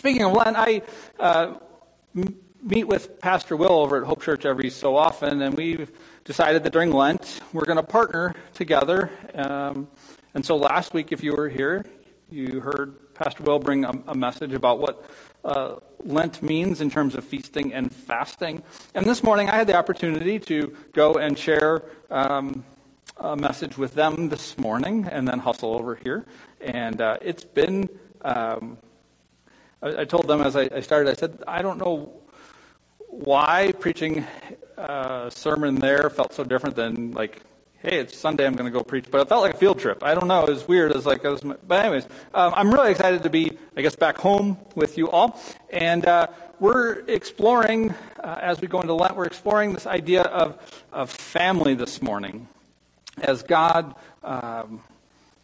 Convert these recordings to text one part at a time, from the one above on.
Speaking of Lent, I uh, meet with Pastor Will over at Hope Church every so often, and we've decided that during Lent we're going to partner together. Um, and so last week, if you were here, you heard Pastor Will bring a, a message about what uh, Lent means in terms of feasting and fasting. And this morning, I had the opportunity to go and share um, a message with them this morning, and then hustle over here. And uh, it's been. Um, I, I, told them as I, I, started, I said, I don't know why preaching a sermon there felt so different than like hey, it's Sunday, I'm going to go preach. But it felt like a field trip. I don't know. It was weird. It was like, it was, but anyways, um, I'm really excited to be, I guess, back home with you all. And uh, we're exploring, uh, as we go into Lent, we're exploring this idea of, of family this morning. As God um,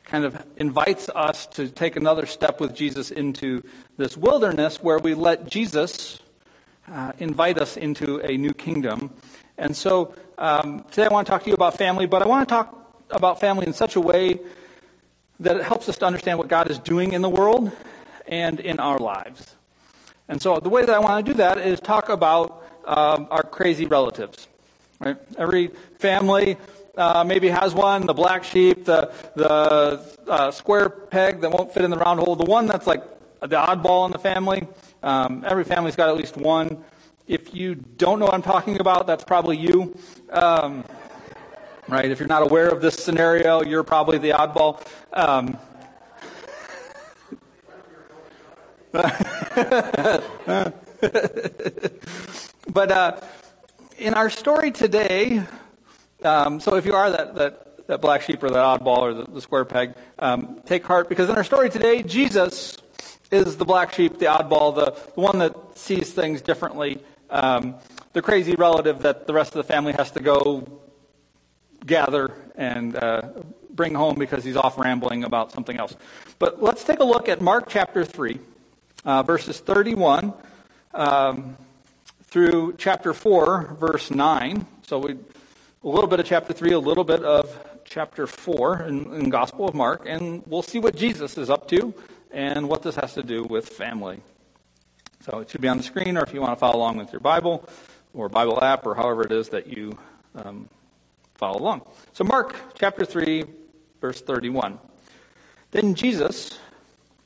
kind of invites us to take another step with Jesus into this wilderness where we let Jesus uh, invite us into a new kingdom. And so um, today I want to talk to you about family, but I want to talk about family in such a way that it helps us to understand what God is doing in the world and in our lives. And so the way that I want to do that is talk about um, our crazy relatives. Right? Every family uh, maybe has one, the black sheep, the, the uh, square peg that won't fit in the round hole, the one that's like the oddball in the family. Um, every family's got at least one. If you don't know what I'm talking about, that's probably you. Um, right? If you're not aware of this scenario, you're probably the oddball. Um, but uh, in our story today, um, so if you are that, that, that black sheep or that oddball or the, the square peg, um, take heart because in our story today, Jesus is the black sheep, the oddball, the, the one that sees things differently um, the crazy relative that the rest of the family has to go gather and uh, bring home because he's off rambling about something else. But let's take a look at Mark chapter 3, uh, verses 31 um, through chapter 4, verse 9. So we, a little bit of chapter 3, a little bit of chapter 4 in, in Gospel of Mark, and we'll see what Jesus is up to and what this has to do with family. So it should be on the screen, or if you want to follow along with your Bible or Bible app or however it is that you um, follow along. So, Mark chapter 3, verse 31. Then Jesus,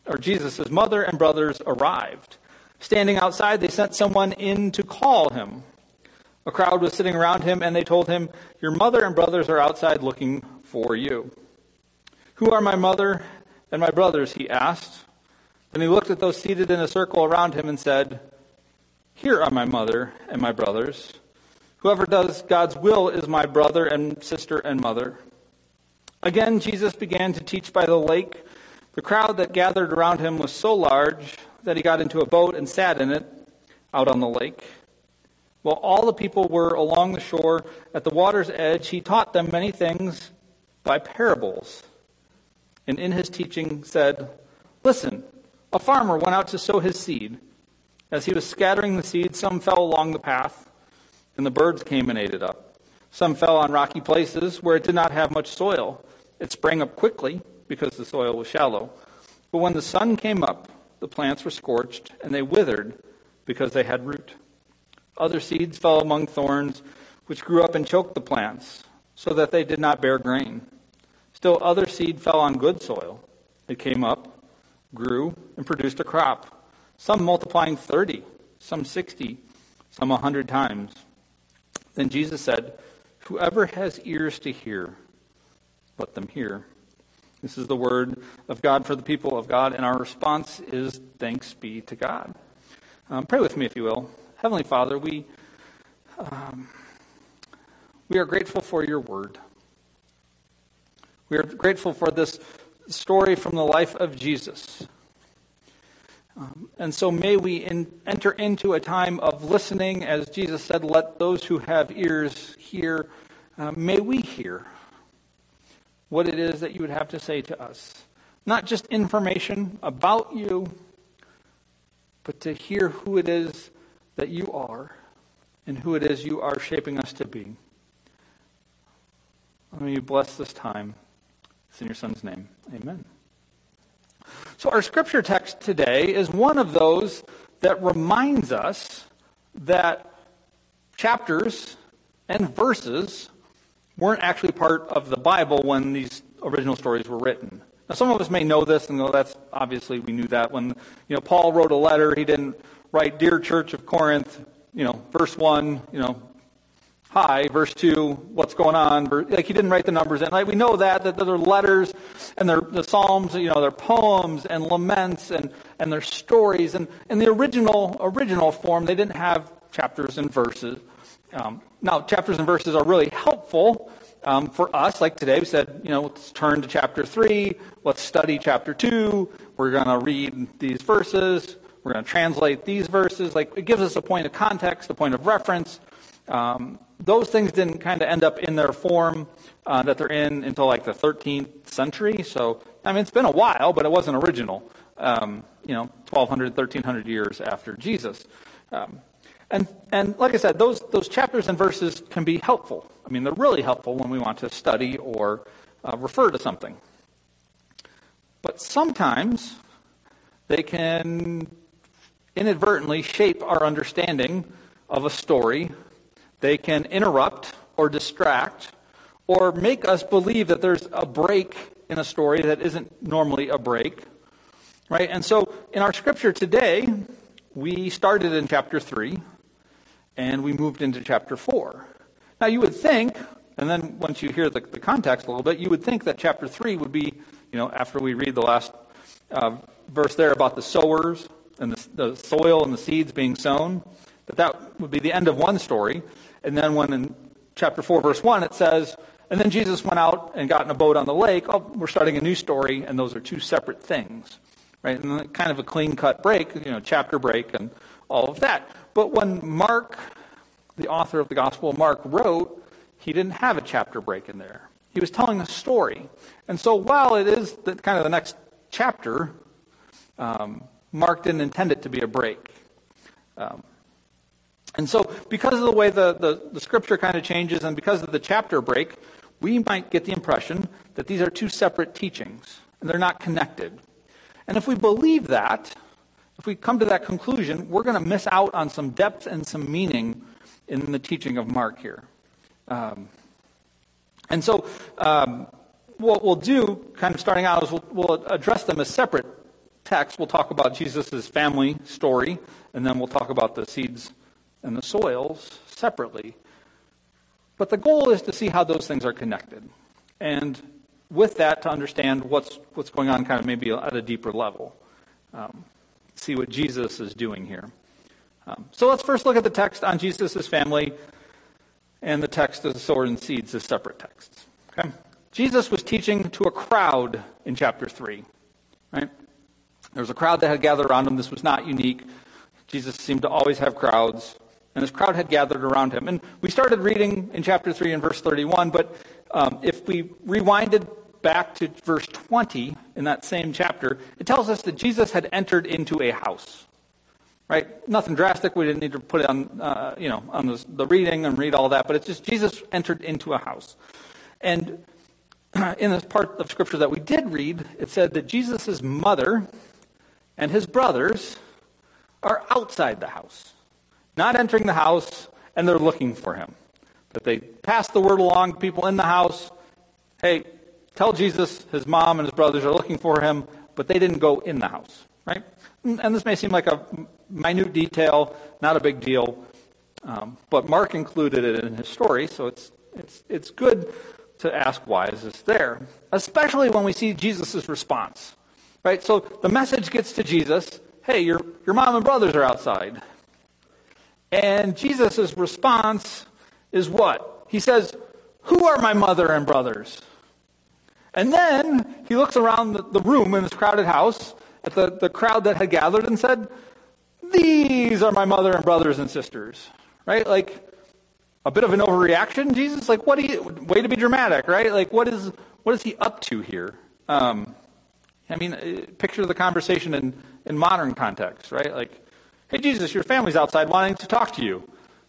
or Jesus' mother and brothers arrived. Standing outside, they sent someone in to call him. A crowd was sitting around him, and they told him, Your mother and brothers are outside looking for you. Who are my mother and my brothers? He asked. Then he looked at those seated in a circle around him and said, Here are my mother and my brothers. Whoever does God's will is my brother and sister and mother. Again, Jesus began to teach by the lake. The crowd that gathered around him was so large that he got into a boat and sat in it out on the lake. While all the people were along the shore at the water's edge, he taught them many things by parables. And in his teaching said, Listen, a farmer went out to sow his seed. As he was scattering the seed, some fell along the path, and the birds came and ate it up. Some fell on rocky places where it did not have much soil. It sprang up quickly because the soil was shallow. But when the sun came up, the plants were scorched, and they withered because they had root. Other seeds fell among thorns, which grew up and choked the plants, so that they did not bear grain. Still, other seed fell on good soil. It came up grew and produced a crop, some multiplying 30, some 60, some 100 times. Then Jesus said, Whoever has ears to hear, let them hear. This is the word of God for the people of God, and our response is thanks be to God. Um, pray with me, if you will. Heavenly Father, we, um, we are grateful for your word. We are grateful for this story from the life of Jesus. Um, and so may we in, enter into a time of listening, as Jesus said, let those who have ears hear. Uh, may we hear what it is that you would have to say to us. Not just information about you, but to hear who it is that you are and who it is you are shaping us to be. May you bless this time. It's in your son's name. Amen. So our scripture text today is one of those that reminds us that chapters and verses weren't actually part of the Bible when these original stories were written. Now, some of us may know this and go, that's obviously we knew that when you know Paul wrote a letter, he didn't write, "Dear Church of Corinth," you know, verse one, you know, hi, verse two, what's going on? Like he didn't write the numbers, in. like we know that that they're letters and they're the psalms, you know, they're poems and laments and and they're stories, and in the original original form, they didn't have chapters and verses. Um, now, chapters and verses are really helpful um, for us, like today, we said, you know, let's turn to chapter 3, let's study chapter 2, we're going to read these verses, we're going to translate these verses. Like, it gives us a point of context, a point of reference. Um, those things didn't kind of end up in their form uh, that they're in until like the 13th century. So, I mean, it's been a while, but it wasn't original, um, you know, 1200, 1300 years after Jesus. Um, and, and like I said, those, those chapters and verses can be helpful. I mean, they're really helpful when we want to study or uh, refer to something. But sometimes they can inadvertently shape our understanding of a story. They can interrupt or distract or make us believe that there's a break in a story that isn't normally a break. Right? And so in our scripture today, we started in chapter 3 and we moved into chapter 4. Now, you would think, and then once you hear the, the context a little bit, you would think that chapter 3 would be, you know, after we read the last uh, verse there about the sowers and the, the soil and the seeds being sown, that that would be the end of one story. And then when in chapter 4, verse 1, it says, and then Jesus went out and got in a boat on the lake. Oh, we're starting a new story, and those are two separate things. Right? And kind of a clean cut break, you know, chapter break and all of that. But when Mark, the author of the Gospel Mark, wrote, he didn't have a chapter break in there. He was telling a story. And so while it is the, kind of the next chapter, um, Mark didn't intend it to be a break. Um, and so, because of the way the, the, the scripture kind of changes and because of the chapter break, we might get the impression that these are two separate teachings and they're not connected. And if we believe that, if we come to that conclusion, we're going to miss out on some depth and some meaning in the teaching of Mark here. Um, and so, um, what we'll do, kind of starting out, is we'll, we'll address them as separate texts. We'll talk about Jesus' family story, and then we'll talk about the seeds and the soils separately. But the goal is to see how those things are connected. And with that, to understand what's, what's going on kind of maybe at a deeper level. Um, see what Jesus is doing here. Um, so let's first look at the text on Jesus' family and the text of the sword and seeds as separate texts. Okay? Jesus was teaching to a crowd in chapter 3. Right? There was a crowd that had gathered around him. This was not unique. Jesus seemed to always have crowds. And this crowd had gathered around him. And we started reading in chapter 3 and verse 31, but um, if we rewinded back to verse 20 in that same chapter, it tells us that Jesus had entered into a house. Right? Nothing drastic. We didn't need to put it on, uh, you know, on the, the reading and read all that, but it's just Jesus entered into a house. And in this part of Scripture that we did read, it said that Jesus' mother and his brothers are outside the house, not entering the house, and they're looking for him. That they pass the word along to people in the house hey, tell Jesus his mom and his brothers are looking for him, but they didn't go in the house, right? And this may seem like a minute detail, not a big deal, um, but Mark included it in his story, so it's, it's, it's good to ask why is this there, especially when we see Jesus' response, right? So the message gets to Jesus, hey, your, your mom and brothers are outside. And Jesus' response is what? He says, Who are my mother and brothers? And then he looks around the, room in this crowded house at the, the crowd that had gathered and said, These are my mother and brothers and sisters. Right? Like a bit of an overreaction, Jesus? Like, what do you, way to be dramatic, right? Like, what is, what is he up to here? Um, I mean, uh, picture the conversation in, in modern context, right? Like, hey, Jesus, your family's outside wanting to talk to you.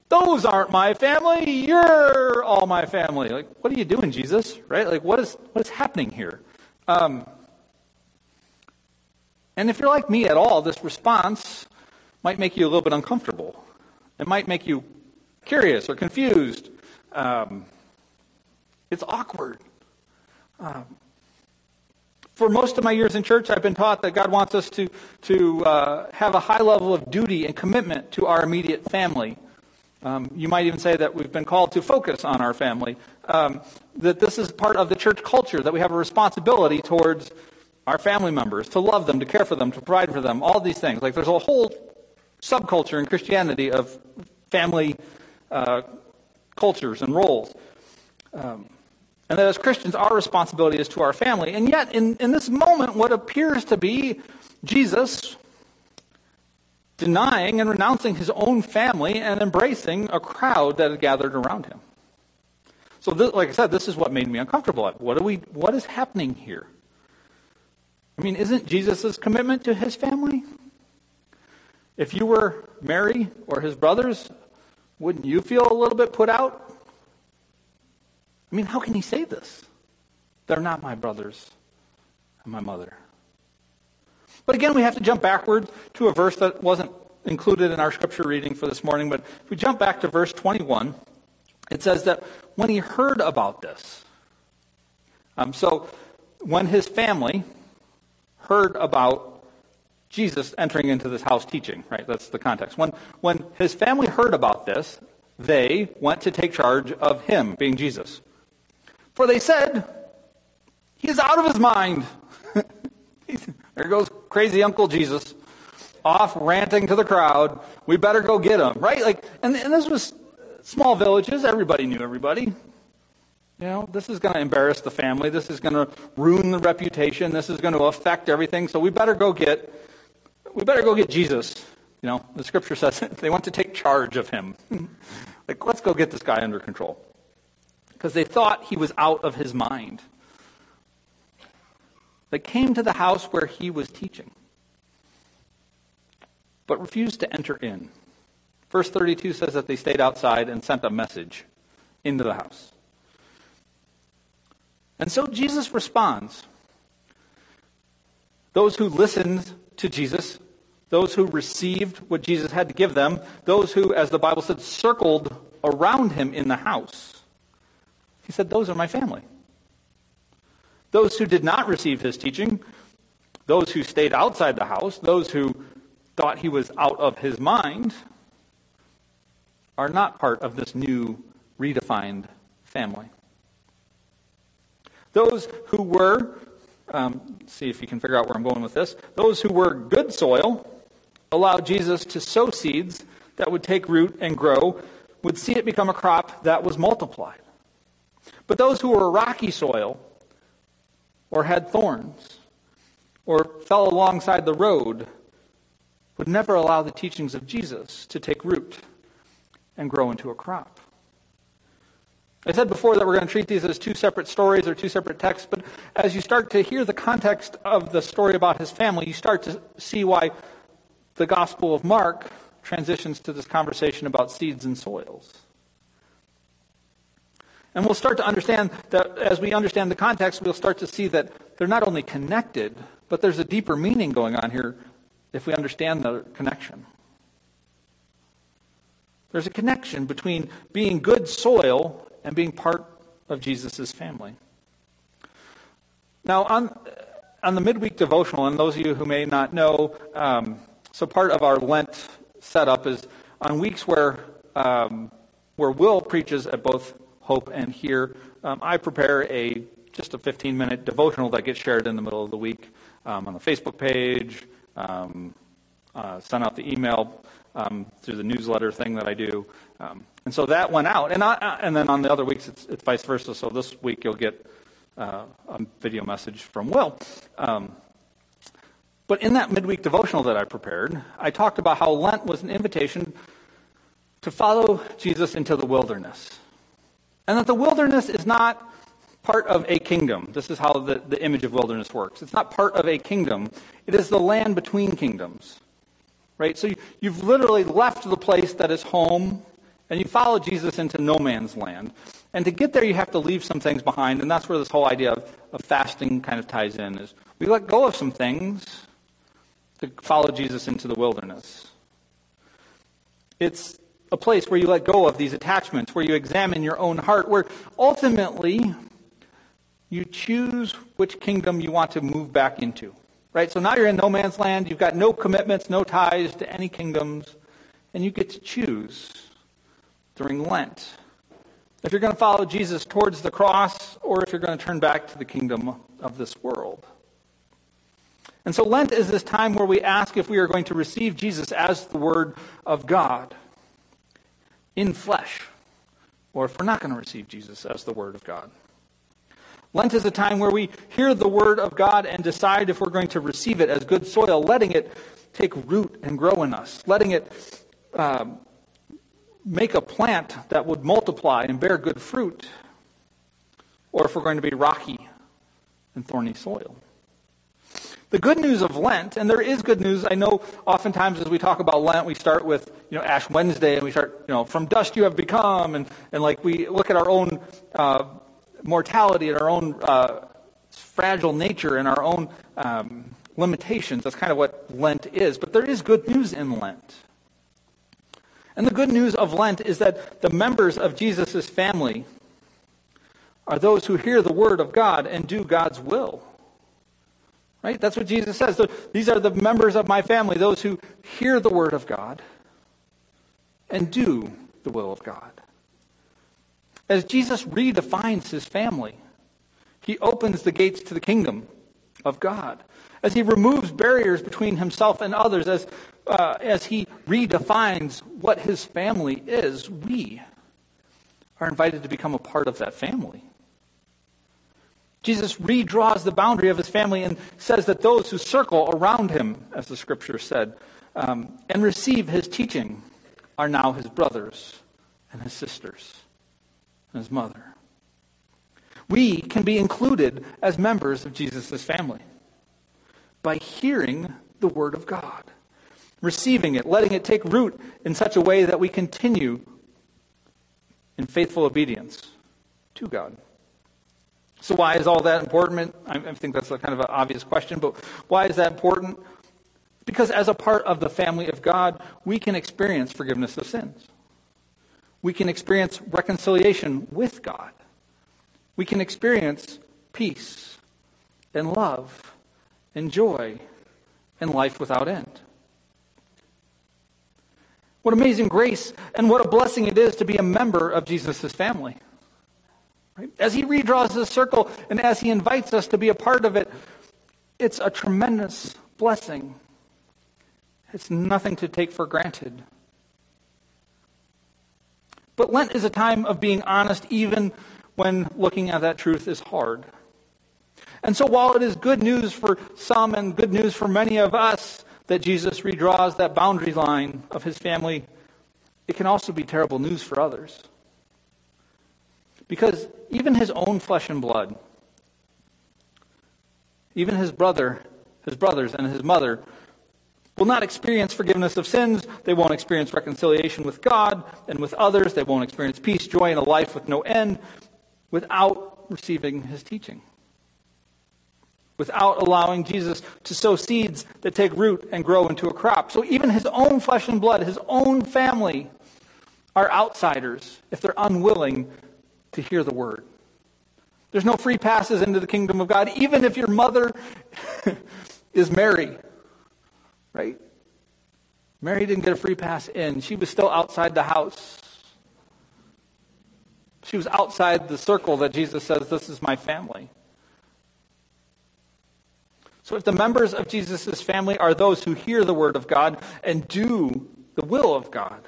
Those aren't my family. You're all my family. Like, what are you doing, Jesus? Right? Like, what is what is happening here? Um, And if you're like me at all, this response might make you a little bit uncomfortable. It might make you curious or confused. Um, it's awkward. Um, for most of my years in church, I've been taught that God wants us to, to uh, have a high level of duty and commitment to our immediate family. Um, you might even say that we've been called to focus on our family. Um, that this is part of the church culture, that we have a responsibility towards our family members, to love them, to care for them, to provide for them, all these things. Like there's a whole subculture in Christianity of family uh, cultures and roles. Um, and that as Christians, our responsibility is to our family. And yet, in, in this moment, what appears to be Jesus denying and renouncing his own family and embracing a crowd that had gathered around him. So, this, like I said, this is what made me uncomfortable. What, are we, what is happening here? I mean, isn't Jesus' commitment to his family? If you were Mary or his brothers, wouldn't you feel a little bit put out? I mean, how can he say this? They're not my brothers and my mother. But again, we have to jump backwards to a verse that wasn't included in our scripture reading for this morning. But if we jump back to verse 21, it says that when he heard about this, um, so when his family heard about Jesus entering into this house teaching, right? That's the context. When, when his family heard about this, they went to take charge of him, being Jesus. For they said, He is out of his mind. there goes crazy Uncle Jesus off ranting to the crowd. We better go get him, right? Like, and, and this was small villages. Everybody knew everybody. You know, this is going to embarrass the family. This is going to ruin the reputation. This is going to affect everything. So we better go get, we better go get Jesus. You know, the scripture says they want to take charge of him. like, let's go get this guy under control. Because they thought he was out of his mind. They came to the house where he was teaching, but refused to enter in. Verse 32 says that they stayed outside and sent a message into the house. And so Jesus responds. Those who listened to Jesus, those who received what Jesus had to give them, those who, as the Bible said, circled around him in the house, he said, Those are my family. Those who did not receive his teaching, those who stayed outside the house, those who thought he was out of his mind, are not part of this new redefined family. Those who were, um, see if you can figure out where I'm going with this, those who were good soil allowed Jesus to sow seeds that would take root and grow, would see it become a crop that was multiplied. But those who were rocky soil, or had thorns, or fell alongside the road, would never allow the teachings of Jesus to take root and grow into a crop. I said before that we're going to treat these as two separate stories or two separate texts, but as you start to hear the context of the story about his family, you start to see why the Gospel of Mark transitions to this conversation about seeds and soils. And we'll start to understand that as we understand the context, we'll start to see that they're not only connected, but there's a deeper meaning going on here if we understand the connection. There's a connection between being good soil and being part of Jesus' family. Now, on, on the midweek devotional, and those of you who may not know, um, so part of our Lent setup is on weeks where, um, where Will preaches at both Hope and Here, um, I prepare a just a 15 minute devotional that gets shared in the middle of the week um, on the Facebook page, um, uh, send out the email um, through the newsletter thing that I do. Um, and so that went out. And, I, and then on the other weeks, it's, it's vice versa. So this week, you'll get uh, a video message from Will. Um, but in that midweek devotional that I prepared, I talked about how Lent was an invitation to follow Jesus into the wilderness. And that the wilderness is not part of a kingdom. This is how the, the image of wilderness works. It's not part of a kingdom, it is the land between kingdoms. Right? So you, you've literally left the place that is home and you follow Jesus into no man's land. And to get there, you have to leave some things behind, and that's where this whole idea of, of fasting kind of ties in. Is we let go of some things to follow Jesus into the wilderness. It's a place where you let go of these attachments, where you examine your own heart, where ultimately you choose which kingdom you want to move back into. Right? So now you're in no man's land. You've got no commitments, no ties to any kingdoms, and you get to choose during Lent if you're going to follow Jesus towards the cross or if you're going to turn back to the kingdom of this world. And so Lent is this time where we ask if we are going to receive Jesus as the Word of God in flesh, or if we're not going to receive Jesus as the Word of God. Lent is a time where we hear the Word of God and decide if we're going to receive it as good soil, letting it take root and grow in us, letting it um, make a plant that would multiply and bear good fruit, or if we're going to be rocky and thorny soil. The good news of Lent, and there is good news, I know oftentimes as we talk about Lent, we start with, you know, Ash Wednesday, and we start, you know, from dust you have become, and, and like we look at our own uh, mortality and our own uh, fragile nature and our own um, limitations. That's kind of what Lent is. But there is good news in Lent. And the good news of Lent is that the members of Jesus' family are those who hear the word of God and do God's will. Right? That's what Jesus says. These are the members of my family, those who hear the word of God and do the will of God. As Jesus redefines his family, he opens the gates to the kingdom of God. As he removes barriers between himself and others, as, uh, as he redefines what his family is, we are invited to become a part of that family. Jesus redraws the boundary of his family and says that those who circle around him, as the scripture said, um, and receive his teaching are now his brothers and his sisters and his mother. We can be included as members of Jesus' family by hearing the Word of God, receiving it, letting it take root in such a way that we continue in faithful obedience to God. So, why is all that important? I think that's a kind of an obvious question, but why is that important? Because as a part of the family of God, we can experience forgiveness of sins. We can experience reconciliation with God. We can experience peace and love and joy and life without end. What amazing grace and what a blessing it is to be a member of Jesus' family. As he redraws this circle and as he invites us to be a part of it, it's a tremendous blessing. It's nothing to take for granted. But Lent is a time of being honest, even when looking at that truth is hard. And so, while it is good news for some and good news for many of us that Jesus redraws that boundary line of his family, it can also be terrible news for others. Because even his own flesh and blood, even his brother, his brothers and his mother will not experience forgiveness of sins. They won't experience reconciliation with God and with others. They won't experience peace, joy, and a life with no end without receiving his teaching. Without allowing Jesus to sow seeds that take root and grow into a crop. So even his own flesh and blood, his own family, are outsiders if they're unwilling to hear the word. There's no free passes into the kingdom of God, even if your mother is Mary, right? Mary didn't get a free pass in. She was still outside the house. She was outside the circle that Jesus says, This is my family. So if the members of Jesus' family are those who hear the word of God and do the will of God,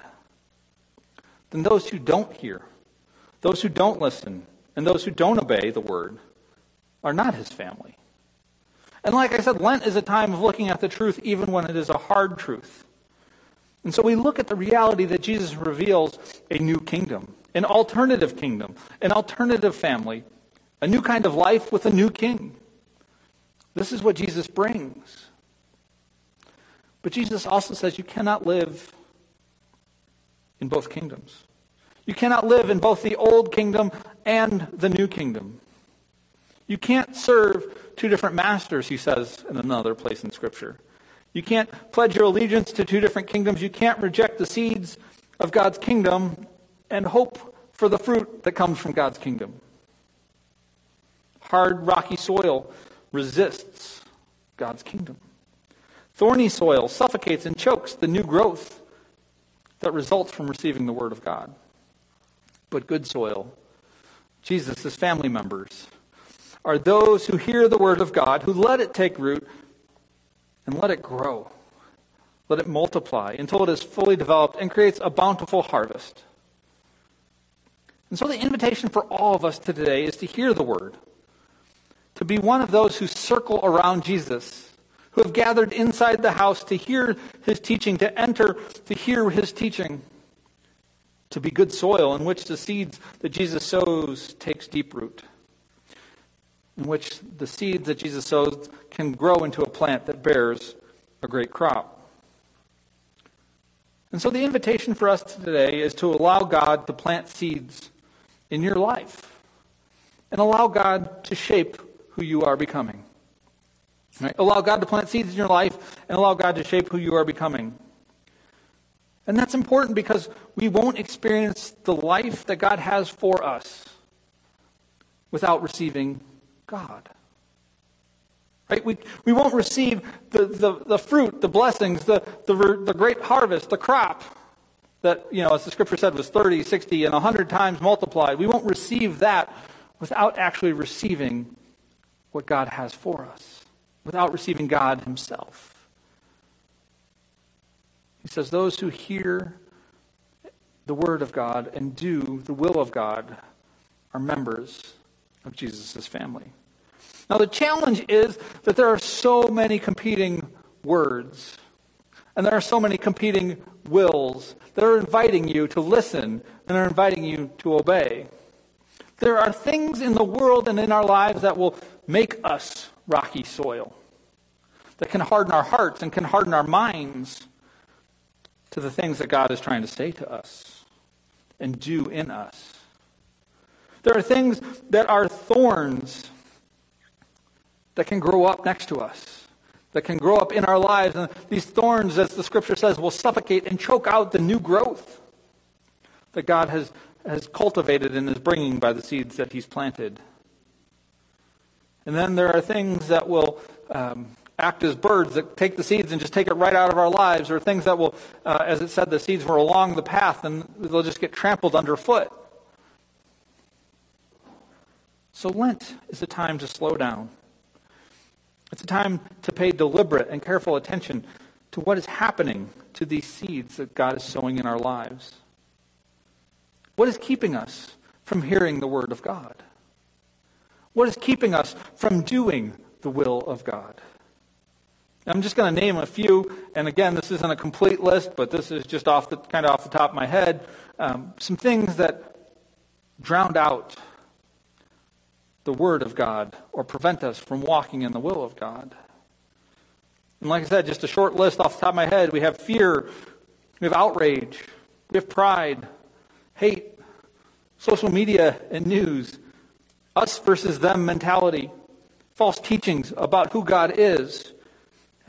then those who don't hear those who don't listen and those who don't obey the word are not his family. And like I said, Lent is a time of looking at the truth even when it is a hard truth. And so we look at the reality that Jesus reveals a new kingdom, an alternative kingdom, an alternative family, a new kind of life with a new king. This is what Jesus brings. But Jesus also says you cannot live in both kingdoms. You cannot live in both the old kingdom and the new kingdom. You can't serve two different masters, he says in another place in Scripture. You can't pledge your allegiance to two different kingdoms. You can't reject the seeds of God's kingdom and hope for the fruit that comes from God's kingdom. Hard, rocky soil resists God's kingdom. Thorny soil suffocates and chokes the new growth that results from receiving the Word of God. But good soil, Jesus' family members, are those who hear the Word of God, who let it take root and let it grow. Let it multiply until it is fully developed and creates a bountiful harvest. And so the invitation for all of us today is to hear the Word, to be one of those who circle around Jesus who have gathered inside the house to hear his teaching, to enter to hear his teaching, to be good soil in which the seeds that Jesus sows takes deep root, in which the seeds that Jesus sows can grow into a plant that bears a great crop. And so the invitation for us today is to allow God to plant seeds in your life and allow God to shape who you are becoming. Right? Allow God to plant seeds in your life and allow God to shape who you are becoming. And that's important because we won't experience the life that God has for us without receiving God. Right? We, we won't receive the, the, the fruit, the blessings, the, the, the great harvest, the crop that, you know, as the scripture said, was 30, 60, and 100 times multiplied. We won't receive that without actually receiving what God has for us without receiving God Himself. He says, Those who hear the Word of God and do the will of God are members of Jesus' family. Now, the challenge is that there are so many competing words, and there are so many competing wills that are inviting you to listen and are inviting you to obey. There are things in the world and in our lives that will make us rocky soil that can harden our hearts and can harden our minds to the things that God is trying to say to us and do in us. There are things that are thorns that can grow up next to us, that can grow up in our lives. And these thorns, as the scripture says, will suffocate and choke out the new growth that God has, has cultivated and is bringing by the seeds that He's planted. And then there are things that will um, act as birds that take the seeds and just take it right out of our lives, or things that will, uh, as it said, the seeds were along the path and they'll just get trampled underfoot. So Lent is a time to slow down. It's a time to pay deliberate and careful attention to what is happening to these seeds that God is sowing in our lives. What is keeping us from hearing the Word of God? What is keeping us from doing the will of God? I'm just going to name a few, and again, this isn't a complete list, but this is just off the kind of off the top of my head. Um, some things that drowned out the Word of God or prevent us from walking in the will of God. And like I said, just a short list off the top of my head. We have fear, we have outrage, we have pride, hate, social media and news, us versus them mentality, false teachings about who God is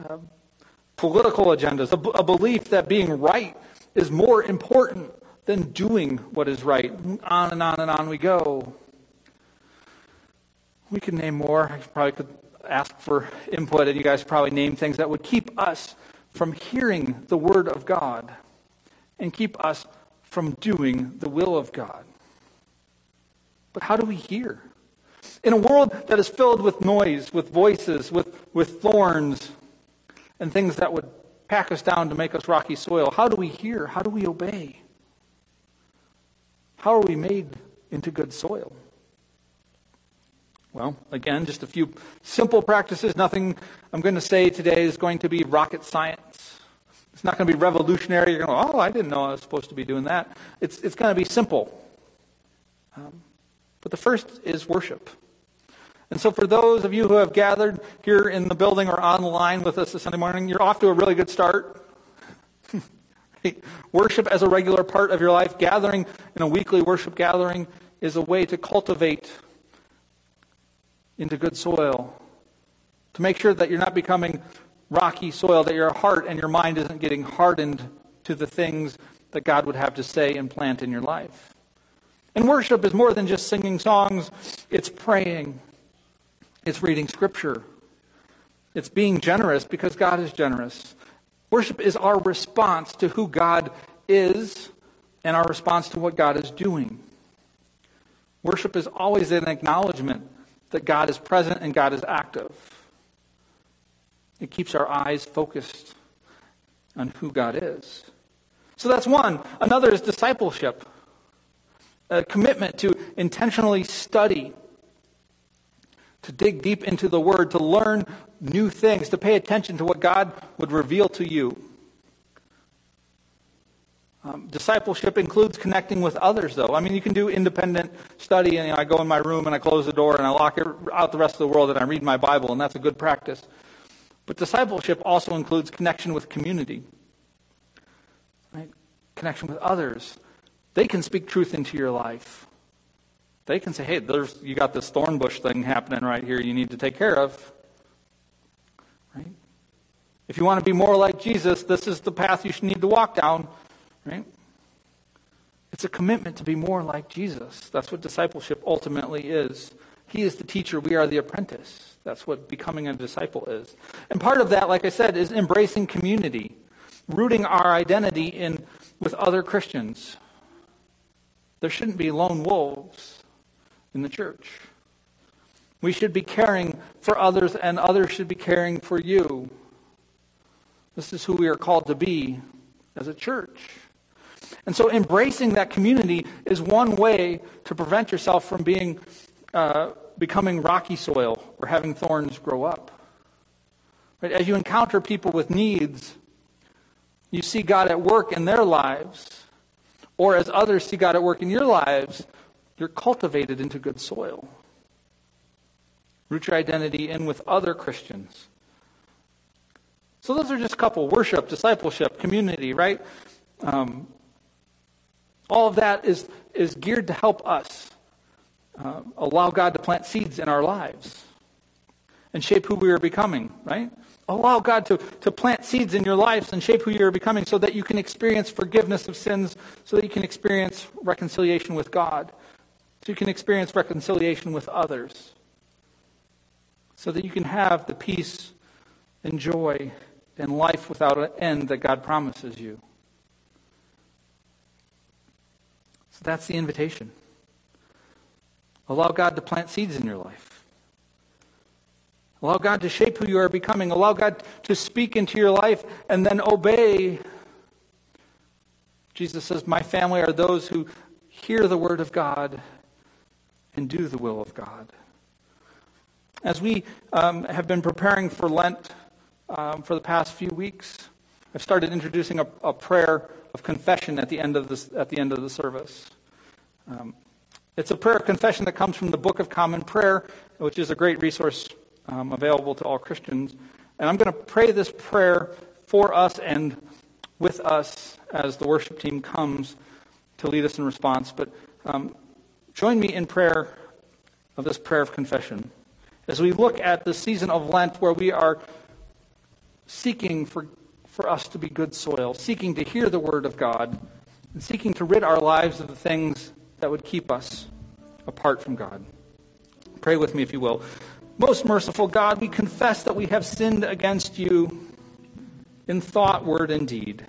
uh, political agendas, a, a belief that being right is more important than doing what is right. On and on and on we go. We could name more. I probably could ask for input, and you guys probably name things that would keep us from hearing the Word of God and keep us from doing the will of God. But how do we hear? In a world that is filled with noise, with voices, with, with thorns, and things that would pack us down to make us rocky soil. How do we hear? How do we obey? How are we made into good soil? Well, again, just a few simple practices. Nothing I'm going to say today is going to be rocket science. It's not going to be revolutionary. You're going to go, oh, I didn't know I was supposed to be doing that. It's, it's going to be simple. Um, but the first is worship. And so, for those of you who have gathered here in the building or online with us this Sunday morning, you're off to a really good start. worship as a regular part of your life, gathering in a weekly worship gathering, is a way to cultivate into good soil, to make sure that you're not becoming rocky soil, that your heart and your mind isn't getting hardened to the things that God would have to say and plant in your life. And worship is more than just singing songs, it's praying, it's reading scripture, it's being generous because God is generous. Worship is our response to who God is and our response to what God is doing. Worship is always an acknowledgement that God is present and God is active. It keeps our eyes focused on who God is. So that's one. Another is discipleship, a commitment to intentionally study, to dig deep into the Word, to learn new things, to pay attention to what God would reveal to you. Um, discipleship includes connecting with others, though. I mean, you can do independent study, and you know, I go in my room and I close the door and I lock it out the rest of the world and I read my Bible, and that's a good practice. But discipleship also includes connection with community, right? Connection with others. They can speak truth into your life. They can say, "Hey, there's you got this thorn bush thing happening right here. You need to take care of." Right? If you want to be more like Jesus, this is the path you should need to walk down. Right? It's a commitment to be more like Jesus. That's what discipleship ultimately is. He is the teacher, we are the apprentice. That's what becoming a disciple is. And part of that, like I said, is embracing community, rooting our identity in with other Christians. There shouldn't be lone wolves in the church. We should be caring for others, and others should be caring for you. This is who we are called to be as a church. And so embracing that community is one way to prevent yourself from being uh, becoming rocky soil or having thorns grow up. Right? As you encounter people with needs, you see God at work in their lives, or as others see God at work in your lives, you're cultivated into good soil. Root your identity in with other Christians. So those are just a couple worship, discipleship, community, right? Um, all of that is, is geared to help us uh, allow God to plant seeds in our lives and shape who we are becoming, right? Allow God to, to plant seeds in your lives and shape who you are becoming so that you can experience forgiveness of sins, so that you can experience reconciliation with God, so you can experience reconciliation with others, so that you can have the peace and joy and life without an end that God promises you. So that's the invitation. Allow God to plant seeds in your life. Allow God to shape who you are becoming. Allow God to speak into your life and then obey. Jesus says, My family are those who hear the word of God and do the will of God. As we um, have been preparing for Lent um, for the past few weeks, I've started introducing a, a prayer of confession at the end of, this, at the, end of the service. Um, it's a prayer of confession that comes from the Book of Common Prayer, which is a great resource um, available to all Christians. And I'm going to pray this prayer for us and with us as the worship team comes to lead us in response. But um, join me in prayer of this prayer of confession as we look at the season of Lent where we are seeking for for us to be good soil, seeking to hear the word of God, and seeking to rid our lives of the things that would keep us apart from God. Pray with me, if you will. Most merciful God, we confess that we have sinned against you in thought, word, and deed,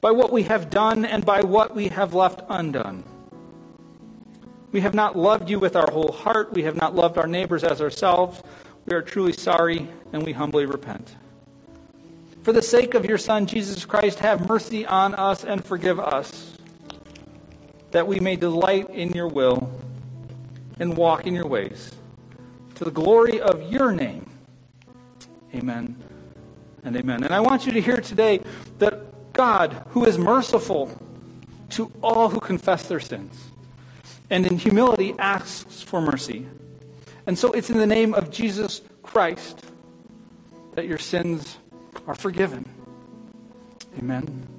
by what we have done and by what we have left undone. We have not loved you with our whole heart. We have not loved our neighbors as ourselves. We are truly sorry and we humbly repent. For the sake of your Son, Jesus Christ, have mercy on us and forgive us, that we may delight in your will and walk in your ways, to the glory of your name. Amen and amen. And I want you to hear today that God, who is merciful to all who confess their sins, and in humility asks for mercy. And so it's in the name of Jesus Christ that your sins are forgiven. Amen.